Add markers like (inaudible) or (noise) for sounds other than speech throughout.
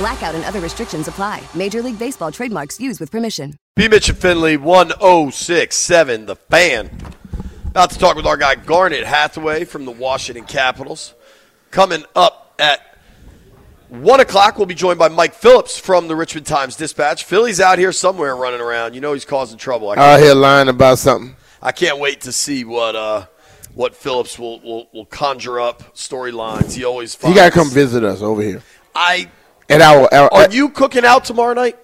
Blackout and other restrictions apply. Major League Baseball trademarks used with permission. B. Mitch and Finlay, 1067, the fan. About to talk with our guy Garnet Hathaway from the Washington Capitals. Coming up at 1 o'clock, we'll be joined by Mike Phillips from the Richmond Times Dispatch. Philly's out here somewhere running around. You know he's causing trouble. I out here lying about something. I can't wait to see what uh, what Phillips will, will, will conjure up storylines. He always finds. He got to come visit us over here. I. And our, our, Are you cooking out tomorrow night?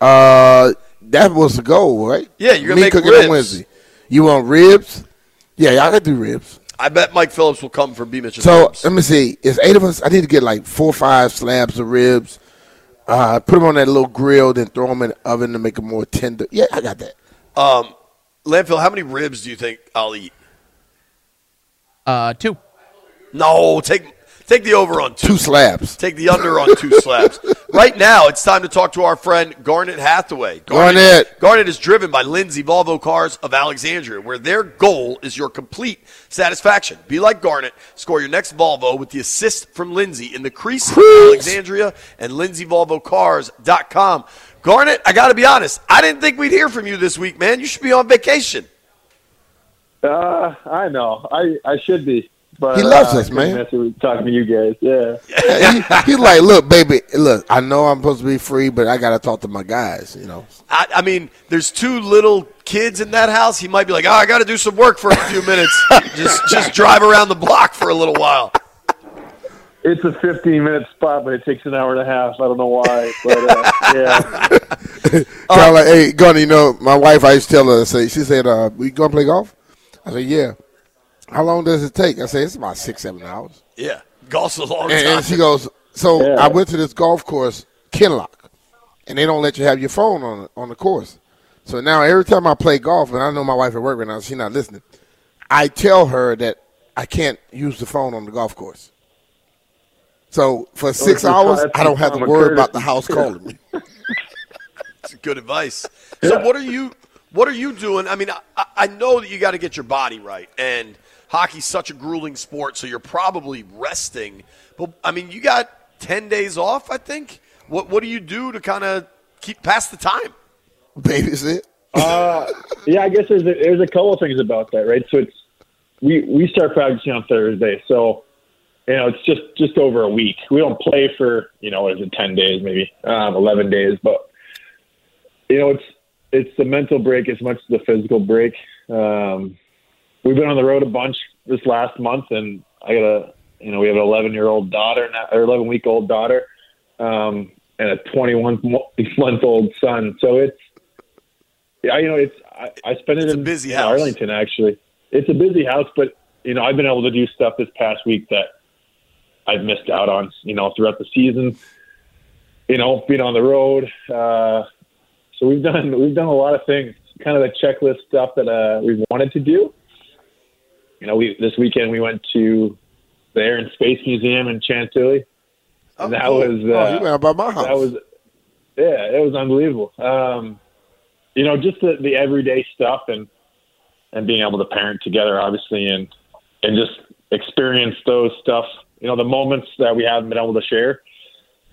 Uh, that was the goal, right? Yeah, you're gonna Me make cooking ribs. on Wednesday. You want ribs? Yeah, y'all can do ribs. I bet Mike Phillips will come for B. Mitch and So Phillips. let me see. It's eight of us. I need to get like four or five slabs of ribs. Uh, put them on that little grill, then throw them in the oven to make them more tender. Yeah, I got that. Um, Landfill, how many ribs do you think I'll eat? Uh, two. No, take take the over on two. Two slabs. Take the under on two slabs. (laughs) Right now, it's time to talk to our friend Garnet Hathaway. Garnet. Garnet is driven by Lindsay Volvo Cars of Alexandria, where their goal is your complete satisfaction. Be like Garnet. Score your next Volvo with the assist from Lindsay in the crease of Alexandria and LindsayVolvoCars.com. Garnet, I got to be honest. I didn't think we'd hear from you this week, man. You should be on vacation. Uh, I know. I, I should be. But He loves uh, us, I couldn't man. mess talking to you guys. Yeah. he, he's like, look, baby, look, I know I'm supposed to be free, but I got to talk to my guys, you know. I, I mean, there's two little kids in that house. He might be like, "Oh, I got to do some work for a few minutes. just, just drive around the block for a little while." It's a 15 minute spot, but it takes an hour and a half. I don't know why, but uh, yeah. (laughs) Kind of like, hey, Gunny, you know, my wife, I used to tell her, say, she said, uh, we going to play golf? I said, yeah. How long does it take? I said, it's about six, seven hours. Yeah, golf's a long And, time. and she goes, so Yeah. I went to this golf course, Kinloch, and they don't let you have your phone on on the course. So now every time I play golf, and I know my wife at work right now, she's not listening. I tell her that I can't use the phone on the golf course. So for six hours, I don't have to common worry about the house calling me. (laughs) That's good advice. So, what are you? What are you doing? I mean, I, I know that you got to get your body right, and hockey's such a grueling sport, so you're probably resting. But I mean, you got ten days off, I think. What What do you do to kind of keep pass the time? Babysit. Uh, yeah, I guess there's a, there's a couple of things about that, right? So it's we we start practicing on Thursday, so you know it's just just over a week. We don't play for you know what is it ten days, maybe um, eleven days, but you know it's it's the mental break as much as the physical break. Um, we've been on the road a bunch this last month, and I got a you know we have an 11 year old daughter now, or 11 week old daughter, um, and a 21 month old son. So it's yeah, you know it's I, I spend it It's a in, busy in house. Arlington actually. It's a busy house, but you know I've been able to do stuff this past week that I've missed out on. You know throughout the season. You know, being on the road. Uh, so we've done we've done a lot of things, kind of the checklist stuff that uh, we've wanted to do. You know, we this weekend we went to the Air and Space Museum in Chantilly, and that was uh, oh, you went about my house. that was yeah, it was unbelievable. Um, you know, just the, the everyday stuff and and being able to parent together, obviously, and and just experience those stuff. You know, the moments that we haven't been able to share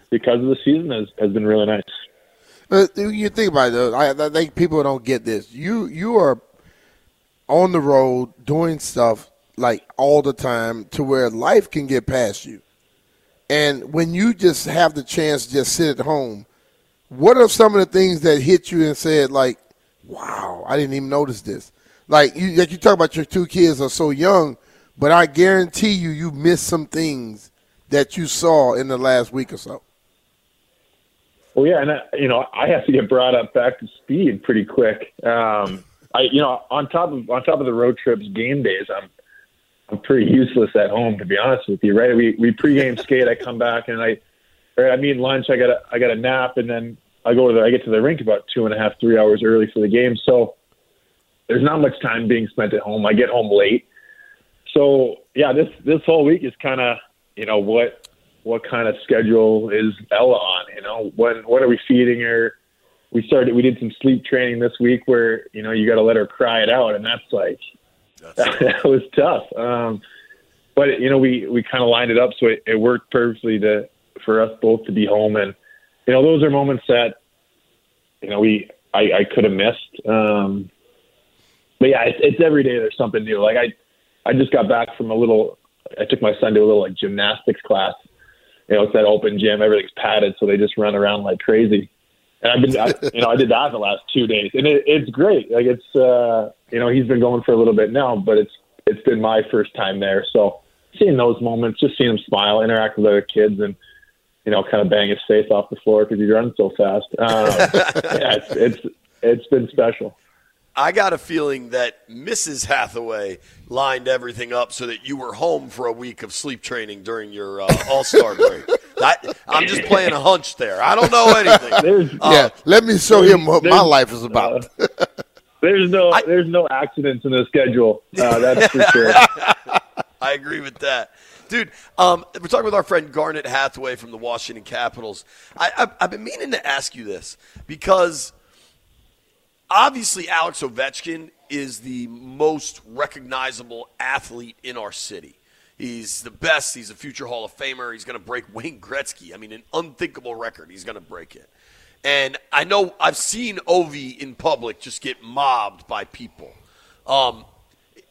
because of the season has, has been really nice. Uh, you think about it, though. I, I think people don't get this. You you are on the road doing stuff like all the time to where life can get past you. And when you just have the chance to just sit at home, what are some of the things that hit you and said like, Wow, I didn't even notice this. Like you, like you talk about your two kids are so young, but I guarantee you, you missed some things that you saw in the last week or so. Well, yeah, and I, you know, I have to get brought up back to speed pretty quick. Um, I, you know, on top of on top of the road trips, game days, I'm I'm pretty useless at home to be honest with you. Right? We we pregame (laughs) skate. I come back and I, right, I meet lunch. I got a I got a nap, and then I go to the I get to the rink about two and a half three hours early for the game. So there's not much time being spent at home. I get home late. So yeah, this this whole week is kind of you know what what kind of schedule is Ella on? You know when when are we feeding her? We started we did some sleep training this week where you know you got to let her cry it out, and that's like (laughs) that was tough. Um, but you know we we kind of lined it up so it, it worked perfectly to for us both to be home, and you know those are moments that you know we I, I could have missed. Um, but yeah, it's, it's every day there's something new. Like I, I just got back from a little. I took my son to a little like gymnastics class. You know, it's that open gym. Everything's padded, so they just run around like crazy. And I've been, I, you know, I did that the last two days, and it, it's great. Like it's, uh, you know, he's been going for a little bit now, but it's it's been my first time there. So seeing those moments, just seeing him smile, interact with other kids, and you know, kind of bang his face off the floor because he runs so fast. Um, (laughs) yeah, it's, it's it's been special. I got a feeling that Mrs. Hathaway lined everything up so that you were home for a week of sleep training during your uh, All Star break. (laughs) I, am just playing a hunch there. I don't know anything. (laughs) Uh, yeah, let me show him what my life is about. Uh, (laughs) there's no I, there's no accidents in the schedule. Uh, that's for sure. (laughs) I agree with that. Dude, um, we're talking with our friend Garnet Hathaway from the Washington Capitals. I, I, I've been meaning to ask you this because – obviously Alex Ovechkin is the most recognizable athlete in our city. He's the best. He's a future Hall of Famer. He's going to break Wayne Gretzky. I mean, an unthinkable record. He's going to break it. And I know I've seen Ovi in public just get mobbed by people, um,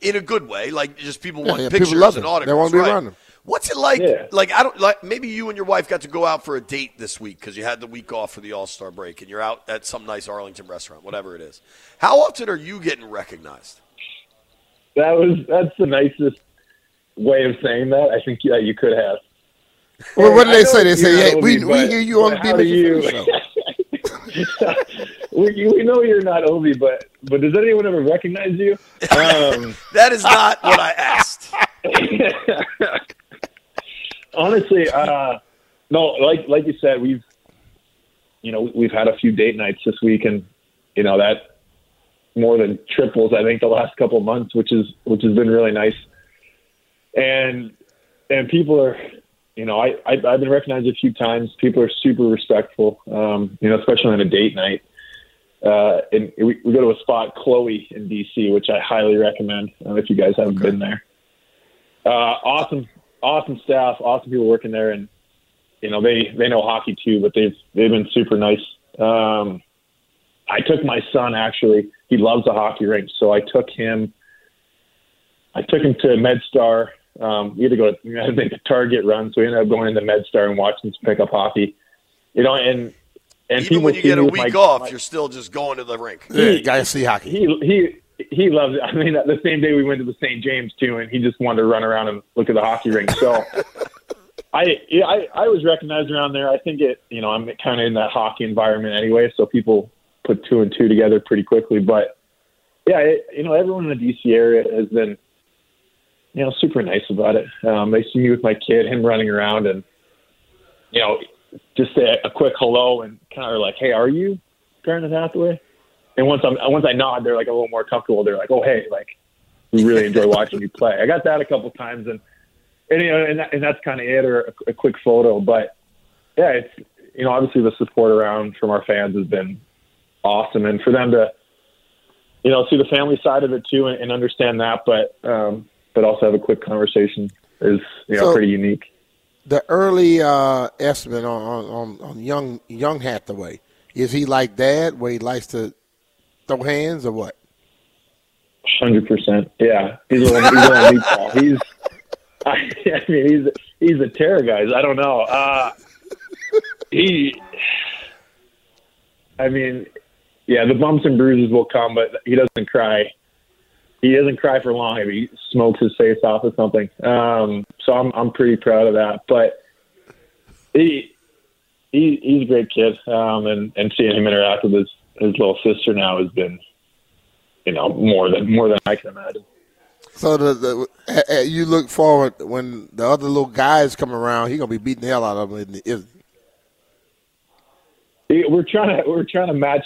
in a good way. Like just people yeah, want yeah, pictures people love and him. autographs. They want to be right? around him. What's it like? Yeah. Like I don't like. Maybe you and your wife got to go out for a date this week because you had the week off for the All Star break, and you're out at some nice Arlington restaurant, whatever it is. How often are you getting recognized? That was that's the nicest way of saying that. I think that you could have. Well, what do I they say? They say, not "Hey, we, Ovi, we hear you on the but how do BMX you- show." (laughs) we, we know you're not Ovi, but but does anyone ever recognize you? Um, (laughs) That is not what I asked. (laughs) honestly, uh, no, like like you said, we've you know we've had a few date nights this week, and you know that more than triples I think the last couple months, which is which has been really nice. And and people are, you know, I, I I've been recognized a few times. People are super respectful, um, you know, especially on a date night. Uh, and we, we go to a spot, Chloe in DC, which I highly recommend uh, if you guys haven't been there. Uh, awesome, awesome staff, awesome people working there, and you know they they know hockey too, but they've they've been super nice. Um, I took my son actually; he loves the hockey rink, so I took him. I took him to MedStar. Um, we had to go. We (laughs) had to make a Target run, so we ended up going into MedStar and watching some pick up hockey. You know, and and Even people when you get a week my- off, my- you're still just going to the rink. Yeah, you gotta see hockey. he he he loves it. (laughs) I mean, the same day we went to the St. James too, and he just wanted to run around and look at the hockey rink. So, (laughs) I I I was recognized around there. I think it, you know, I'm kind of in that hockey environment anyway, so people put two and two together pretty quickly. But yeah, it, you know, everyone in the DC area has been, you know, super nice about it. Um, they see me with my kid, him running around, and you know, just say a quick hello and kind of like, hey, are you Garnet Hathaway? And once I'm once I nod, they're like a little more comfortable. They're like, "Oh, hey, like we really enjoy watching you play." I got that a couple times, and and you know, and, that, and that's kind of it, or a, a quick photo. But yeah, it's you know, obviously the support around from our fans has been awesome, and for them to you know see the family side of it too, and, and understand that, but um, but also have a quick conversation is you know So- pretty unique. The early uh, estimate on, on, on, young young Hathaway is he like dad, where he likes to throw hands, or what? Hundred percent. Yeah, he's a little, he's meatball. (laughs) He's, I, I mean, he's he's a terror, guys. I don't know. Uh, he, I mean, yeah, the bumps and bruises will come, but he doesn't cry. He doesn't cry for long if he smokes his face off or something. Um, so I'm I'm pretty proud of that. But he he he's a great kid, um, and and seeing him interact with his his little sister now has been, you know, more than more than I can imagine. So the, the you look forward when the other little guys come around. He gonna be beating the hell out of them. isn't he? Isn't he? He- We're trying to we're trying to match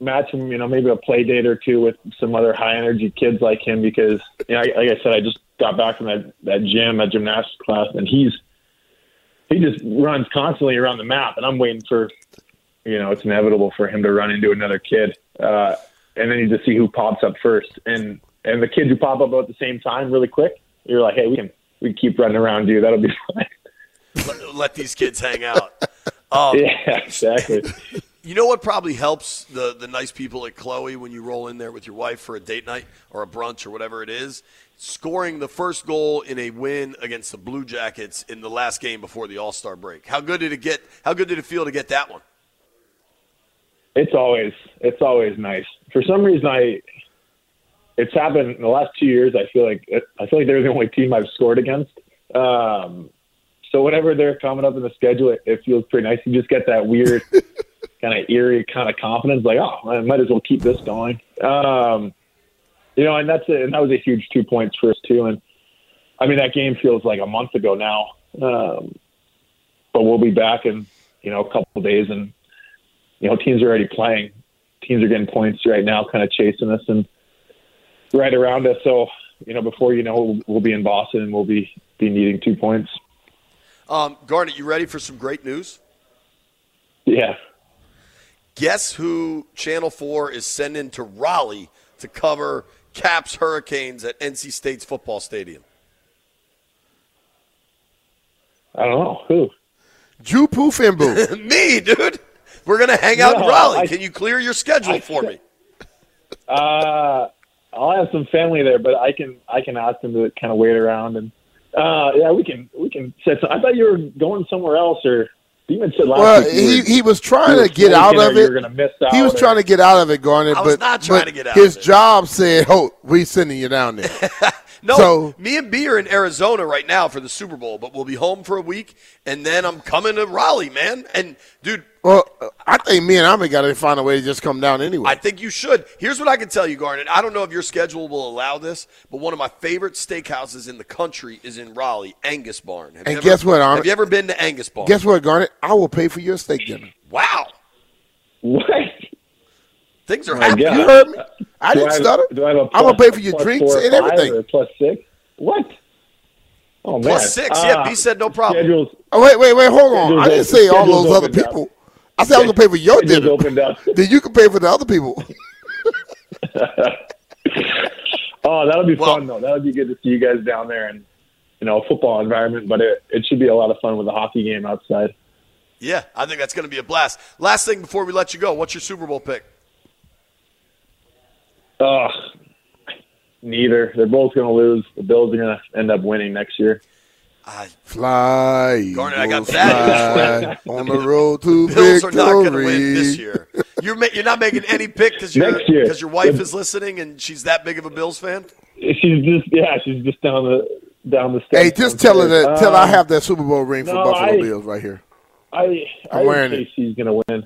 match him, you know, maybe a play date or two with some other high energy kids like him because, you know, like I said, I just got back from that that gym, that gymnastics class, and he's he just runs constantly around the map, and I'm waiting for, you know, it's inevitable for him to run into another kid, uh, and then you just see who pops up first, and and the kids who pop up at the same time really quick, you're like, hey, we can we can keep running around you, that'll be (laughs) fine. let, let these kids hang out. Um, (laughs) yeah, exactly. You know what probably helps the the nice people at Chloe when you roll in there with your wife for a date night or a brunch or whatever it is? Scoring the first goal in a win against the Blue Jackets in the last game before the All Star break. How good did it get? How good did it feel to get that one? It's always it's always nice. For some reason, I it's happened in the last two years. I feel like I feel like they're the only team I've scored against. Um, so whenever they're coming up in the schedule, it, it feels pretty nice. You just get that weird (laughs) kind of eerie kind of confidence, like oh, I might as well keep this going. Um, you know, and that's a, and that was a huge two points for us too. And I mean, that game feels like a month ago now. Um, but we'll be back in you know a couple days, and you know teams are already playing. Teams are getting points right now, kind of chasing us and right around us. So you know, before you know, we'll, we'll be in Boston and we'll be be needing two points. Um, Garnet, you ready for some great news? Yeah. Guess who Channel 4 is sending to Raleigh to cover Caps Hurricanes at NC State's football stadium? I don't know who. Drew Poofenboo. (laughs) Me, dude. We're going to hang out in Raleigh. I- Can you clear your schedule for me? Uh, I'll have some family there, but I can I can ask them to kind of wait around and uh, yeah, we can we can set. Some, I thought you were going somewhere else, or you even said last well, week. you he were- he was you trying were to get out of it. going to miss out. He was trying to get out of it, Garnet, I was but, not trying but to get out his of it. job said, "Oh, we sending you down there." (laughs) No, So- me and B are in Arizona right now for the Super Bowl, but we'll be home for a week, and then I'm coming to Raleigh, man. And dude, well, I think me and Ami got to find a way to just come down anyway. I think you should. Here's what I can tell you, Garnet. I don't know if your schedule will allow this, but one of my favorite steakhouses in the country is in Raleigh, Angus Barn. Have you And ever- guess what, Arnold? Have you ever been to Angus Barn? Guess what, Garnet? I will pay for your steak dinner. Wow, What? Things are happening. You heard me? I didn't have- stutter. Do I have a I'm gonna pay for your drinks four and everything. plus Six? What? Oh man. Plus six. Yeah, Uh, B said no problem. Schedules, Oh wait, wait, wait, hold on. I didn't say all those other opened up. people. I said I was gonna pay for your dinner. opened up. (laughs) Then you can pay for the other people. (laughs) Oh, that'll be Well- fun though. That'll be good to see you guys down there and you know a football environment. But it it should be a lot of fun with a hockey game outside. Yeah, I think that's going to be a blast. Last thing before we let you go, what's your Super Bowl pick? Ugh. Neither. They're both going to lose. The Bills are going to end up winning next year. I, Fly, Garnet, I got Eagles, bad fly (laughs) on the road to Bills victory. are not going to win this year. You're ma- you're not making any pick because your Next year. because your wife is listening and she's that big of a Bills fan. She's just yeah. She's just down the down the stairs. Hey, just tell her that. Tell her I Um, have that Super Bowl ring for Buffalo I- Bills right here. I I I'm wearing think she's going to win.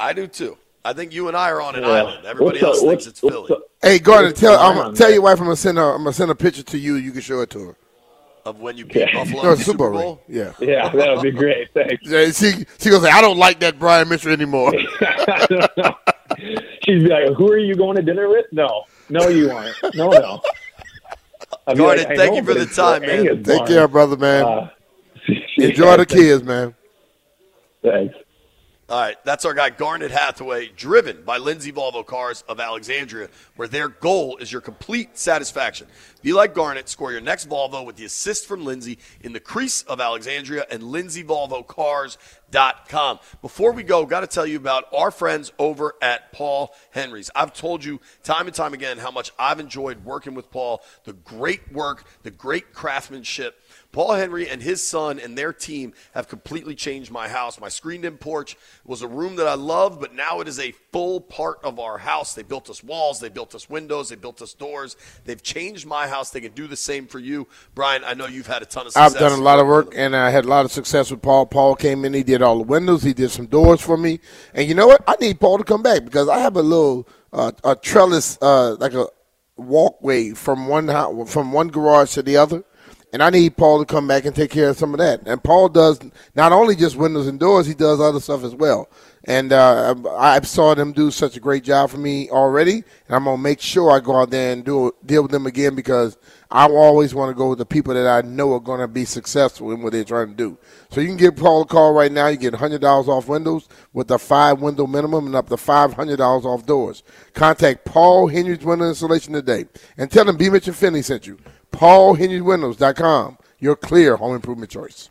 I do too. I think you and I are on an Yeah. island. Everybody What's else the- thinks it's Philly. the- Hey, Gardner, What's tell I'm, on tell your wife I'm gonna send her. I'm gonna send a picture to you. You can show it to her. of when you beat Yeah. Buffalo No, in the Super Bowl. Bowl. Yeah. Yeah, that would be great. Thanks. Yeah, She she goes. I don't like that Brian Mitchell anymore. (laughs) She'd be like, "Who are you going to dinner with?" No, no, you aren't. No, no. I'd be Garnet, like, thank you for the time, man. Take care, brother, man. Uh, (laughs) Enjoy yeah, the kids, man. Thanks. All right, that's our guy Garnet Hathaway, driven by Lindsay Volvo Cars of Alexandria, where their goal is your complete satisfaction. Be like Garnet, score your next Volvo with the assist from Lindsay in the crease of Alexandria and com. Before we go, got to tell you about our friends over at Paul Henry's. I've told you time and time again how much I've enjoyed working with Paul, the great work, the great craftsmanship. Paul Henry and his son and their team have completely changed my house. My screened in porch was a room that I loved, but now it is a full part of our house. They built us walls, they built us windows, they built us doors. They've changed my house. They can do the same for you. Brian, I know you've had a ton of success. I've done a lot of work and I had a lot of success with Paul. Paul came in, he did all the windows, he did some doors for me. And you know what? I need Paul to come back because I have a little uh, a trellis, uh, like a walkway from one house, from one garage to the other and I need Paul to come back and take care of some of that. And Paul does not only just windows and doors, he does other stuff as well. And uh, I saw them do such a great job for me already, and I'm gonna make sure I go out there and do deal with them again because I always want to go with the people that I know are gonna be successful in what they're trying to do. So you can give Paul a call right now. You get hundred dollars off windows with a five window minimum and up to five hundred dollars off doors. Contact Paul Henry's Window Installation today and tell them B. Mitchell Finlay sent you. PaulHenryWindows.com, your clear home improvement choice.